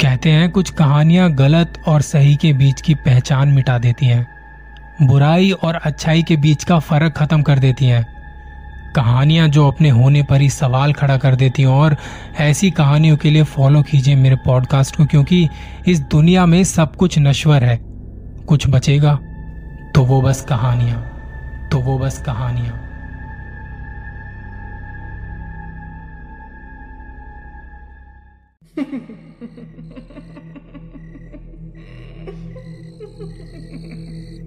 कहते हैं, कुछ कहानियाँ गलत और सही के बीच की पहचान मिटा देती हैं। बुराई और अच्छाई के बीच का फ़र्क खत्म कर देती हैं। कहानियाँ जो अपने होने पर ही सवाल खड़ा कर देती हैं और ऐसी कहानियों के लिए फॉलो कीजिए मेरे पॉडकास्ट को, क्योंकि इस दुनिया में सब कुछ नश्वर है। कुछ बचेगा तो वो बस कहानियाँ तो वो बस कहानियाँ।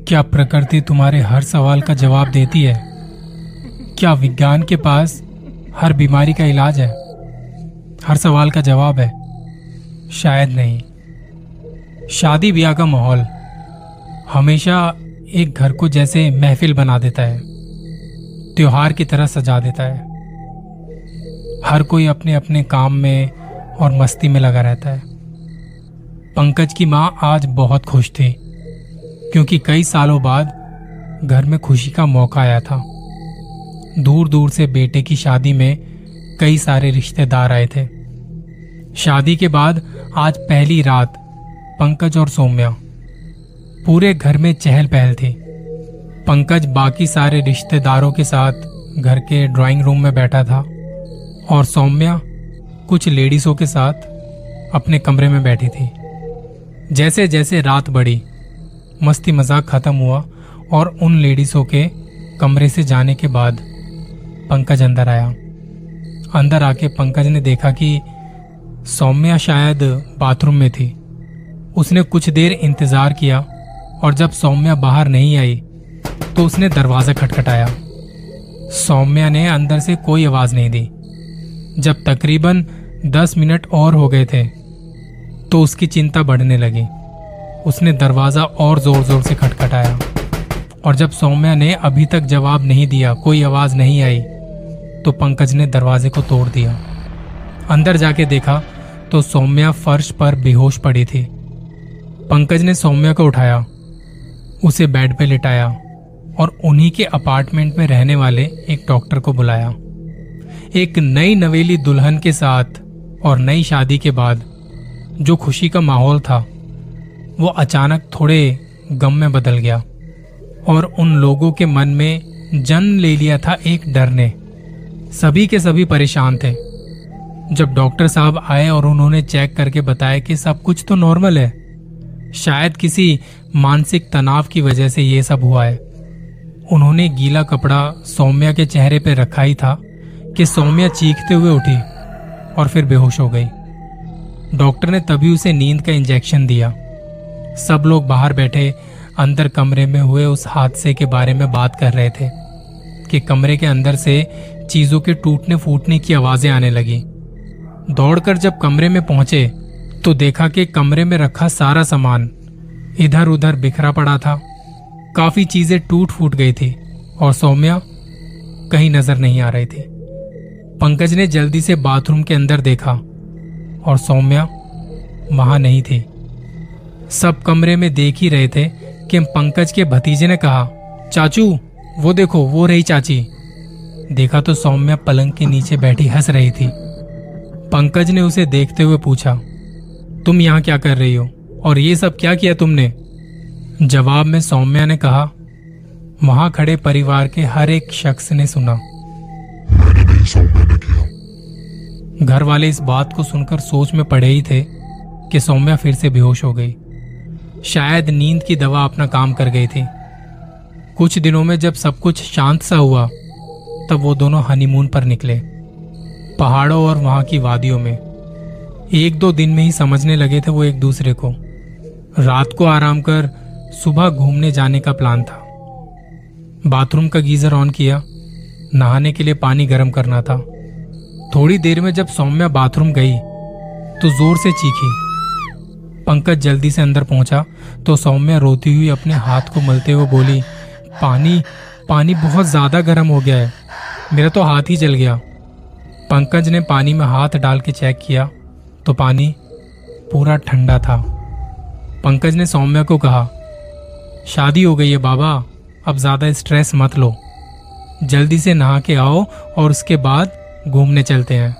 क्या प्रकृति तुम्हारे हर सवाल का जवाब देती है? क्या विज्ञान के पास हर बीमारी का इलाज है? हर सवाल का जवाब है, शायद नहीं। शादी ब्याह का माहौल हमेशा एक घर को जैसे महफिल बना देता है, त्योहार की तरह सजा देता है। हर कोई अपने अपने काम में और मस्ती में लगा रहता है। पंकज की माँ आज बहुत खुश थी, क्योंकि कई सालों बाद घर में खुशी का मौका आया था। दूर दूर से बेटे की शादी में कई सारे रिश्तेदार आए थे। शादी के बाद आज पहली रात पंकज और सौम्या पूरे घर में चहल पहल थी। पंकज बाकी सारे रिश्तेदारों के साथ घर के ड्राइंग रूम में बैठा था और सौम्या कुछ लेडीसों के साथ अपने कमरे में बैठी थी। जैसे जैसे रात बढ़ी मस्ती मज़ाक खत्म हुआ और उन लेडीजों के कमरे से जाने के बाद पंकज अंदर आया। अंदर आके पंकज ने देखा कि सौम्या शायद बाथरूम में थी। उसने कुछ देर इंतज़ार किया और जब सौम्या बाहर नहीं आई तो उसने दरवाज़ा खटखटाया। सौम्या ने अंदर से कोई आवाज़ नहीं दी। जब तकरीबन दस मिनट और हो गए थे तो उसकी चिंता बढ़ने लगी। उसने दरवाज़ा और ज़ोर ज़ोर से खटखटाया। और जब सौम्या ने अभी तक जवाब नहीं दिया, कोई आवाज़ नहीं आई तो पंकज ने दरवाजे को तोड़ दिया। अंदर जाके देखा तो सौम्या फर्श पर बेहोश पड़ी थी। पंकज ने सौम्या को उठाया, उसे बेड पे लिटाया और उन्हीं के अपार्टमेंट में रहने वाले एक डॉक्टर को बुलाया। एक नई नवेली दुल्हन के साथ और नई शादी के बाद जो खुशी का माहौल था, वो अचानक थोड़े गम में बदल गया और उन लोगों के मन में जन्म ले लिया था एक डर ने। सभी के सभी परेशान थे। जब डॉक्टर साहब आए और उन्होंने चेक करके बताया कि सब कुछ तो नॉर्मल है, शायद किसी मानसिक तनाव की वजह से ये सब हुआ है। उन्होंने गीला कपड़ा सौम्या के चेहरे पर रखा ही था कि सौम्या चीखते हुए उठी। और फिर बेहोश हो गई। डॉक्टर ने तभी उसे नींद का इंजेक्शन दिया। सब लोग बाहर बैठे अंदर कमरे में हुए उस हादसे के बारे में बात कर रहे थे, कि कमरे के अंदर से चीज़ों के टूटने फूटने की आवाज़ें आने लगी। दौड़कर जब कमरे में पहुँचे तो देखा कि कमरे में रखा सारा सामान इधर उधर बिखरा पड़ा था। काफ़ी चीज़ें टूट फूट गई थी और सौम्या कहीं नज़र नहीं आ रही थी। पंकज ने जल्दी से बाथरूम के अंदर देखा और सौम्या वहाँ नहीं थी। सब कमरे में देख ही रहे थे कि पंकज के भतीजे ने कहा, चाचू, वो देखो, वो रही चाची। देखा तो सौम्या पलंग के नीचे बैठी हंस रही थी। पंकज ने उसे देखते हुए पूछा, तुम यहाँ क्या कर रही हो? और ये सब क्या किया तुमने? जवाब में सौम्या ने कहा, वहाँ खड़े परिवार के हर एक शख्स ने सुना। किया। घर वाले इस बात को सुनकर सोच में पड़े ही थे कि सौम्या फिर से बेहोश हो गई। शायद नींद की दवा अपना काम कर गई थी। कुछ दिनों में जब सब कुछ शांत सा हुआ, तब वो दोनों हनीमून पर निकले, पहाड़ों और वहाँ की वादियों में। एक दो दिन में ही समझने लगे थे वो एक दूसरे को। रात को आराम कर सुबह घूमने जाने का प्लान था। बाथरूम का गीजर ऑन किया नहाने के लिए पानी गर्म करना था। थोड़ी देर में जब सौम्या बाथरूम गई तो ज़ोर से चीखी। पंकज जल्दी से अंदर पहुँचा तो सौम्या रोती हुई अपने हाथ को मलते हुए बोली, पानी पानी बहुत ज़्यादा गर्म हो गया है। मेरा तो हाथ ही जल गया। पंकज ने पानी में हाथ डाल के चेक किया तो पानी पूरा ठंडा था। पंकज ने सौम्या को कहा, शादी हो गई है बाबा, अब ज़्यादा स्ट्रेस मत लो। जल्दी से नहा के आओ और उसके बाद घूमने चलते हैं।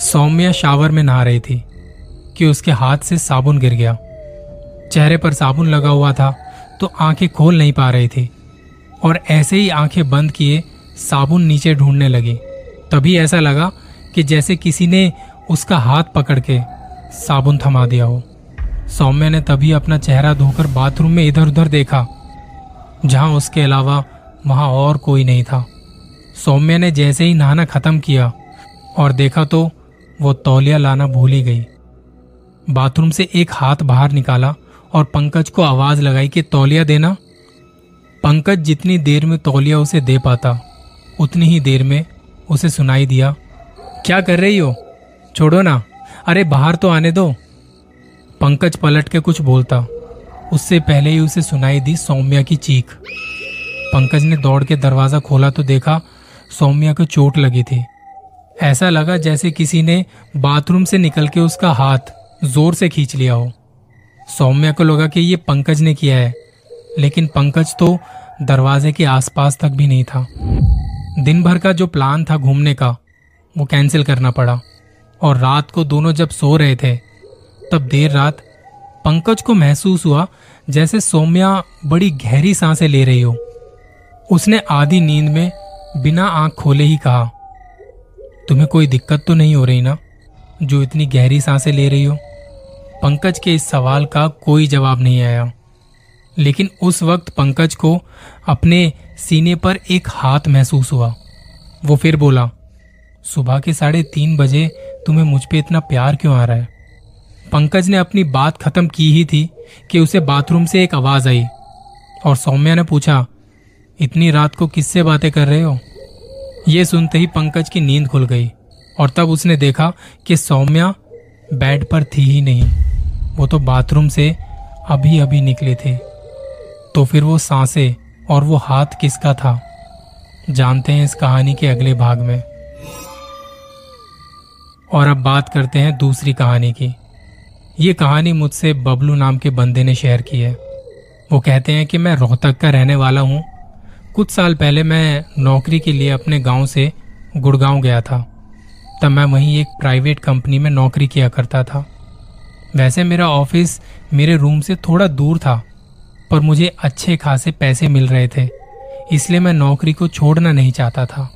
सौम्या शावर में नहा रही थी कि उसके हाथ से साबुन गिर गया। चेहरे पर साबुन लगा हुआ था तो आँखें खोल नहीं पा रही थी और ऐसे ही आँखें बंद किए साबुन नीचे ढूँढने लगी। तभी ऐसा लगा कि जैसे किसी ने उसका हाथ पकड़ के साबुन थमा दिया हो। सौम्या ने तभी अपना चेहरा धोकर बाथरूम में इधर उधर देखा, जहाँ उसके अलावा वहाँ और कोई नहीं था। सौम्य ने जैसे ही नहाना खत्म किया और देखा तो वो तौलिया लाना भूल ही गई। बाथरूम से एक हाथ बाहर निकाला और पंकज को आवाज़ लगाई कि, तौलिया देना। पंकज जितनी देर में तौलिया उसे दे पाता, उतनी ही देर में उसे सुनाई दिया, क्या कर रही हो? छोड़ो ना। अरे, बाहर तो आने दो। पंकज पलट के कुछ बोलता। उससे पहले ही उसे सुनाई दी सौम्या की चीख। पंकज ने दौड़ के दरवाज़ा खोला तो देखा सौम्या को चोट लगी थी। ऐसा लगा जैसे किसी ने बाथरूम से निकल के उसका हाथ ज़ोर से खींच लिया हो। सौम्या को लगा कि ये पंकज ने किया है, लेकिन पंकज तो दरवाजे के आसपास तक भी नहीं था। दिन भर का जो प्लान था घूमने का, वो कैंसिल करना पड़ा और रात को दोनों जब सो रहे थे, तब देर रात पंकज को महसूस हुआ जैसे सौम्या बड़ी गहरी साँसें ले रही हो। उसने आधी नींद में बिना आँख खोले ही कहा, तुम्हें कोई दिक्कत तो नहीं हो रही ना, जो इतनी गहरी साँसें ले रही हो? पंकज के इस सवाल का कोई जवाब नहीं आया। लेकिन उस वक्त पंकज को अपने सीने पर एक हाथ महसूस हुआ। वो फिर बोला, सुबह के साढ़े तीन बजे तुम्हें मुझ पे इतना प्यार क्यों आ रहा है? पंकज ने अपनी बात खत्म की ही थी कि उसे बाथरूम से एक आवाज़ आई और सौम्या ने पूछा इतनी रात को किससे बातें कर रहे हो? ये सुनते ही पंकज की नींद खुल गई, और तब उसने देखा कि सौम्या बेड पर थी ही नहीं। वो तो बाथरूम से अभी अभी निकले थे। तो फिर वो साँसें और वो हाथ किसका था? जानते हैं इस कहानी के अगले भाग में। और अब बात करते हैं दूसरी कहानी की। ये कहानी मुझसे बबलू नाम के बंदे ने शेयर की है। वो कहते हैं कि मैं रोहतक का रहने वाला हूँ कुछ साल पहले मैं नौकरी के लिए अपने गाँव से गुड़गांव गया था। तब मैं वहीं एक प्राइवेट कंपनी में नौकरी किया करता था। वैसे मेरा ऑफ़िस मेरे रूम से थोड़ा दूर था, पर मुझे अच्छे खासे पैसे मिल रहे थे, इसलिए मैं नौकरी को छोड़ना नहीं चाहता था।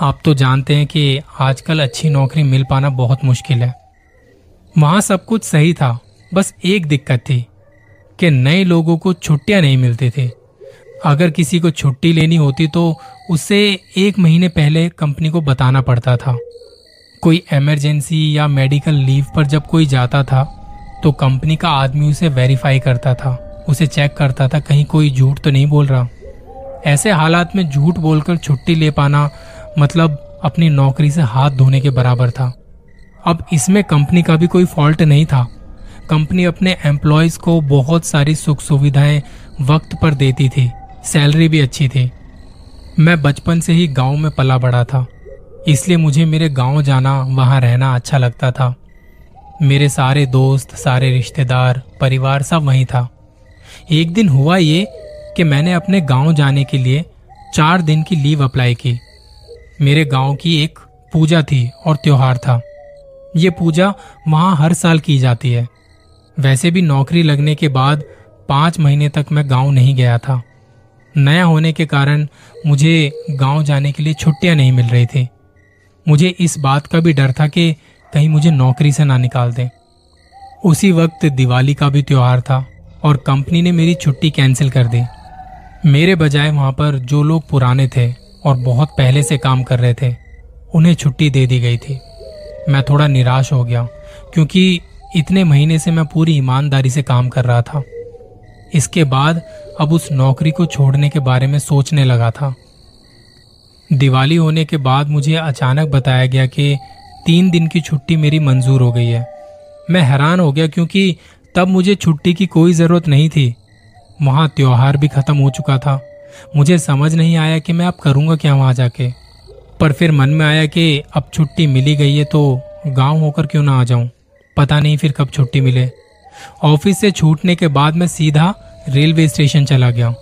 आप तो जानते हैं कि आजकल अच्छी नौकरी मिल पाना बहुत मुश्किल है। वहाँ सब कुछ सही था, बस एक दिक्कत थी कि नए लोगों को छुट्टियाँ नहीं मिलती थी। अगर किसी को छुट्टी लेनी होती तो उसे एक महीने पहले कंपनी को बताना पड़ता था। कोई इमरजेंसी या मेडिकल लीव पर जब कोई जाता था तो कंपनी का आदमी उसे वेरीफाई करता था, उसे चेक करता था, कहीं कोई झूठ तो नहीं बोल रहा। ऐसे हालात में झूठ बोलकर छुट्टी ले पाना मतलब अपनी नौकरी से हाथ धोने के बराबर था। अब इसमें कंपनी का भी कोई फॉल्ट नहीं था। कंपनी अपने एम्प्लॉयज़ को बहुत सारी सुख सुविधाएँ वक्त पर देती थी। सैलरी भी अच्छी थी। मैं बचपन से ही गाँव में पला बड़ा था। इसलिए मुझे मेरे गाँव जाना, वहाँ रहना अच्छा लगता था। मेरे सारे दोस्त, सारे रिश्तेदार, परिवार सब वहीं था। एक दिन हुआ ये कि मैंने अपने गाँव जाने के लिए चार दिन की लीव अप्लाई की। मेरे गाँव की एक पूजा थी और त्योहार था। ये पूजा वहाँ हर साल की जाती है। वैसे भी नौकरी लगने के बाद पाँच महीने तक मैं गाँव नहीं गया था। नया होने के कारण मुझे गाँव जाने के लिए छुट्टियाँ नहीं मिल रही थी। मुझे इस बात का भी डर था कि कहीं मुझे नौकरी से ना निकाल दें। उसी वक्त दिवाली का भी त्यौहार था और कंपनी ने मेरी छुट्टी कैंसिल कर दी। मेरे बजाय वहाँ पर जो लोग पुराने थे और बहुत पहले से काम कर रहे थे, उन्हें छुट्टी दे दी गई थी। मैं थोड़ा निराश हो गया, क्योंकि इतने महीने से मैं पूरी ईमानदारी से काम कर रहा था। इसके बाद अब उस नौकरी को छोड़ने के बारे में सोचने लगा था। दिवाली होने के बाद मुझे अचानक बताया गया कि तीन दिन की छुट्टी मेरी मंजूर हो गई है। मैं हैरान हो गया क्योंकि तब मुझे छुट्टी की कोई ज़रूरत नहीं थी। वहाँ त्योहार भी खत्म हो चुका था। मुझे समझ नहीं आया कि मैं अब करूँगा क्या वहाँ जाके। पर फिर मन में आया कि अब छुट्टी मिली गई है तो गाँव होकर क्यों ना आ जाऊँ? पता नहीं फिर कब छुट्टी मिले। ऑफ़िस से छूटने के बाद मैं सीधा रेलवे स्टेशन चला गया।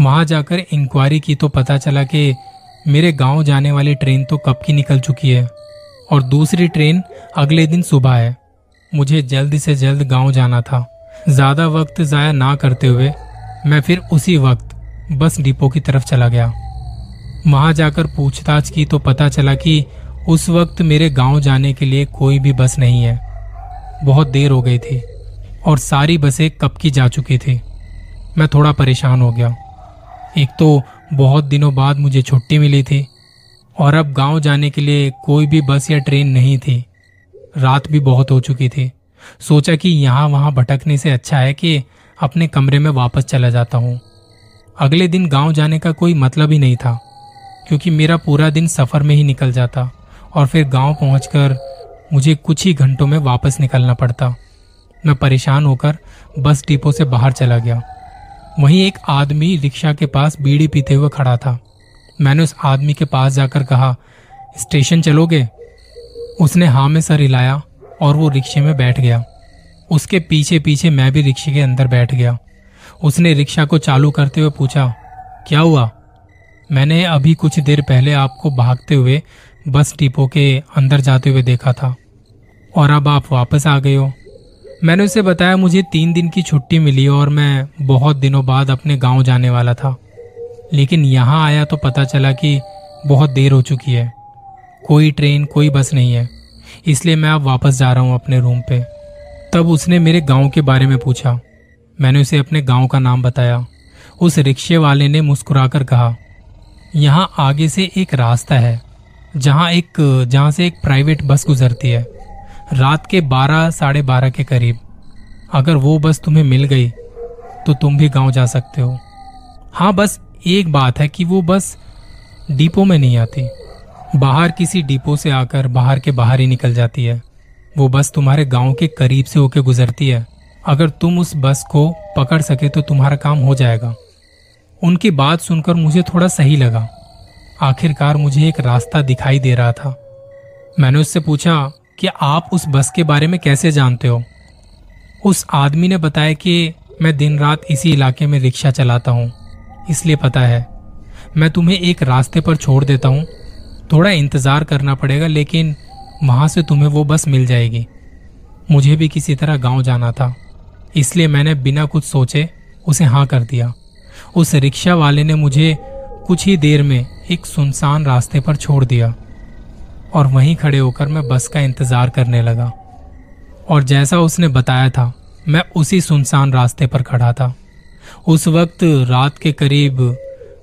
वहाँ जाकर इंक्वायरी की तो पता चला कि मेरे गाँव जाने वाली ट्रेन तो कब की निकल चुकी है और दूसरी ट्रेन अगले दिन सुबह है। मुझे जल्द से जल्द गाँव जाना था। ज़्यादा वक्त जाया ना करते हुए मैं फिर उसी वक्त बस डिपो की तरफ़ चला गया। वहाँ जाकर पूछताछ की तो पता चला कि उस वक्त मेरे गाँव जाने के लिए कोई भी बस नहीं है। बहुत देर हो गई थी और सारी बसें कब की जा चुकी थी। मैं थोड़ा परेशान हो गया। एक तो बहुत दिनों बाद मुझे छुट्टी मिली थी और अब गाँव जाने के लिए कोई भी बस या ट्रेन नहीं थी। रात भी बहुत हो चुकी थी। सोचा कि यहाँ वहाँ भटकने से अच्छा है कि अपने कमरे में वापस चला जाता हूँ। अगले दिन गाँव जाने का कोई मतलब ही नहीं था, क्योंकि मेरा पूरा दिन सफ़र में ही निकल जाता और फिर गाँव पहुंचकर मुझे कुछ ही घंटों में वापस निकलना पड़ता। मैं परेशान होकर बस डिपो से बाहर चला गया। वहीं एक आदमी रिक्शा के पास बीड़ी पीते हुए खड़ा था। मैंने उस आदमी के पास जाकर कहा, स्टेशन चलोगे? उसने हाँ में सर हिलाया और वो रिक्शे में बैठ गया। उसके पीछे पीछे मैं भी रिक्शे के अंदर बैठ गया। उसने रिक्शा को चालू करते हुए पूछा, क्या हुआ? मैंने अभी कुछ देर पहले आपको भागते हुए बस डिपो के अंदर जाते हुए देखा था और अब आप वापस आ गए हो। मैंने उसे बताया, मुझे तीन दिन की छुट्टी मिली और मैं बहुत दिनों बाद अपने गाँव जाने वाला था। लेकिन यहाँ आया तो पता चला कि बहुत देर हो चुकी है। कोई ट्रेन, कोई बस नहीं है। इसलिए मैं अब वापस जा रहा हूँ अपने रूम पे। तब उसने मेरे गाँव के बारे में पूछा। मैंने उसे अपने गाँव का नाम बताया। उस रिक्शे वाले ने मुस्कुराकर कहा, यहाँ आगे से एक रास्ता है, जहाँ एक, जहाँ से एक प्राइवेट बस गुजरती है। रात के बारह, साढ़े बारह के करीब। अगर वो बस तुम्हें मिल गई तो तुम भी गाँव जा सकते हो। हाँ बस एक बात है कि वो बस डिपो में नहीं आती। बाहर किसी डिपो से आकर बाहर के बाहर ही निकल जाती है। वो बस तुम्हारे गाँव के करीब से होकर गुजरती है। अगर तुम उस बस को पकड़ सके तो तुम्हारा काम हो जाएगा। उनकी बात सुनकर मुझे थोड़ा सही लगा। आखिरकार मुझे एक रास्ता दिखाई दे रहा था। मैंने उससे पूछा कि आप उस बस के बारे में कैसे जानते हो? उस आदमी ने बताया कि मैं दिन रात इसी इलाके में रिक्शा चलाता हूँ। इसलिए पता है, मैं तुम्हें एक रास्ते पर छोड़ देता हूँ। थोड़ा इंतज़ार करना पड़ेगा, लेकिन वहाँ से तुम्हें वो बस मिल जाएगी। मुझे भी किसी तरह गाँव जाना था, इसलिए मैंने बिना कुछ सोचे उसे हाँ कर दिया। उस रिक्शा वाले ने मुझे कुछ ही देर में एक सुनसान रास्ते पर छोड़ दिया। और वहीं खड़े होकर मैं बस का इंतज़ार करने लगा। और जैसा उसने बताया था, मैं उसी सुनसान रास्ते पर खड़ा था। उस वक्त रात के करीब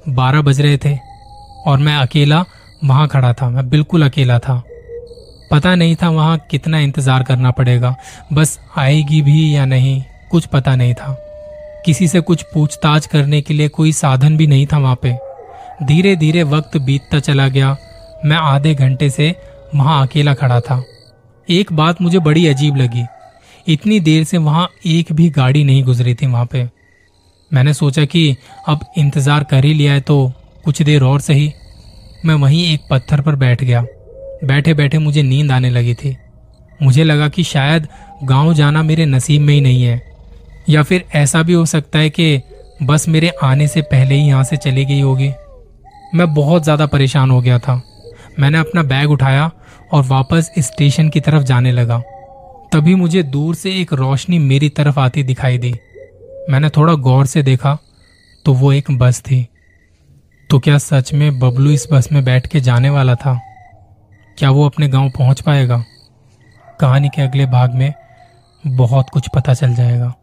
बारह बज रहे थे और मैं अकेला वहाँ खड़ा था। मैं बिल्कुल अकेला था। पता नहीं था वहाँ कितना इंतज़ार करना पड़ेगा। बस आएगी भी या नहीं, कुछ पता नहीं था। किसी से कुछ पूछताछ करने के लिए कोई साधन भी नहीं था वहाँ पे। धीरे धीरे वक्त बीतता चला गया मैं आधे घंटे से वहाँ अकेला खड़ा था। एक बात मुझे बड़ी अजीब लगी। इतनी देर से वहाँ एक भी गाड़ी नहीं गुजरी थी वहाँ पे। मैंने सोचा कि अब इंतज़ार कर ही लिया है तो कुछ देर और सही। मैं वहीं एक पत्थर पर बैठ गया। बैठे बैठे मुझे नींद आने लगी थी। मुझे लगा कि शायद गाँव जाना मेरे नसीब में ही नहीं है। या फिर ऐसा भी हो सकता है कि बस मेरे आने से पहले ही यहाँ से चली गई होगी। मैं बहुत ज़्यादा परेशान हो गया था। मैंने अपना बैग उठाया और वापस स्टेशन की तरफ़ जाने लगा। तभी मुझे दूर से एक रोशनी मेरी तरफ़ आती दिखाई दी। मैंने थोड़ा गौर से देखा तो वो एक बस थी। तो क्या सच में बबलू इस बस में बैठ के जाने वाला था? क्या वो अपने गाँव पहुँच पाएगा? कहानी के अगले भाग में बहुत कुछ पता चल जाएगा।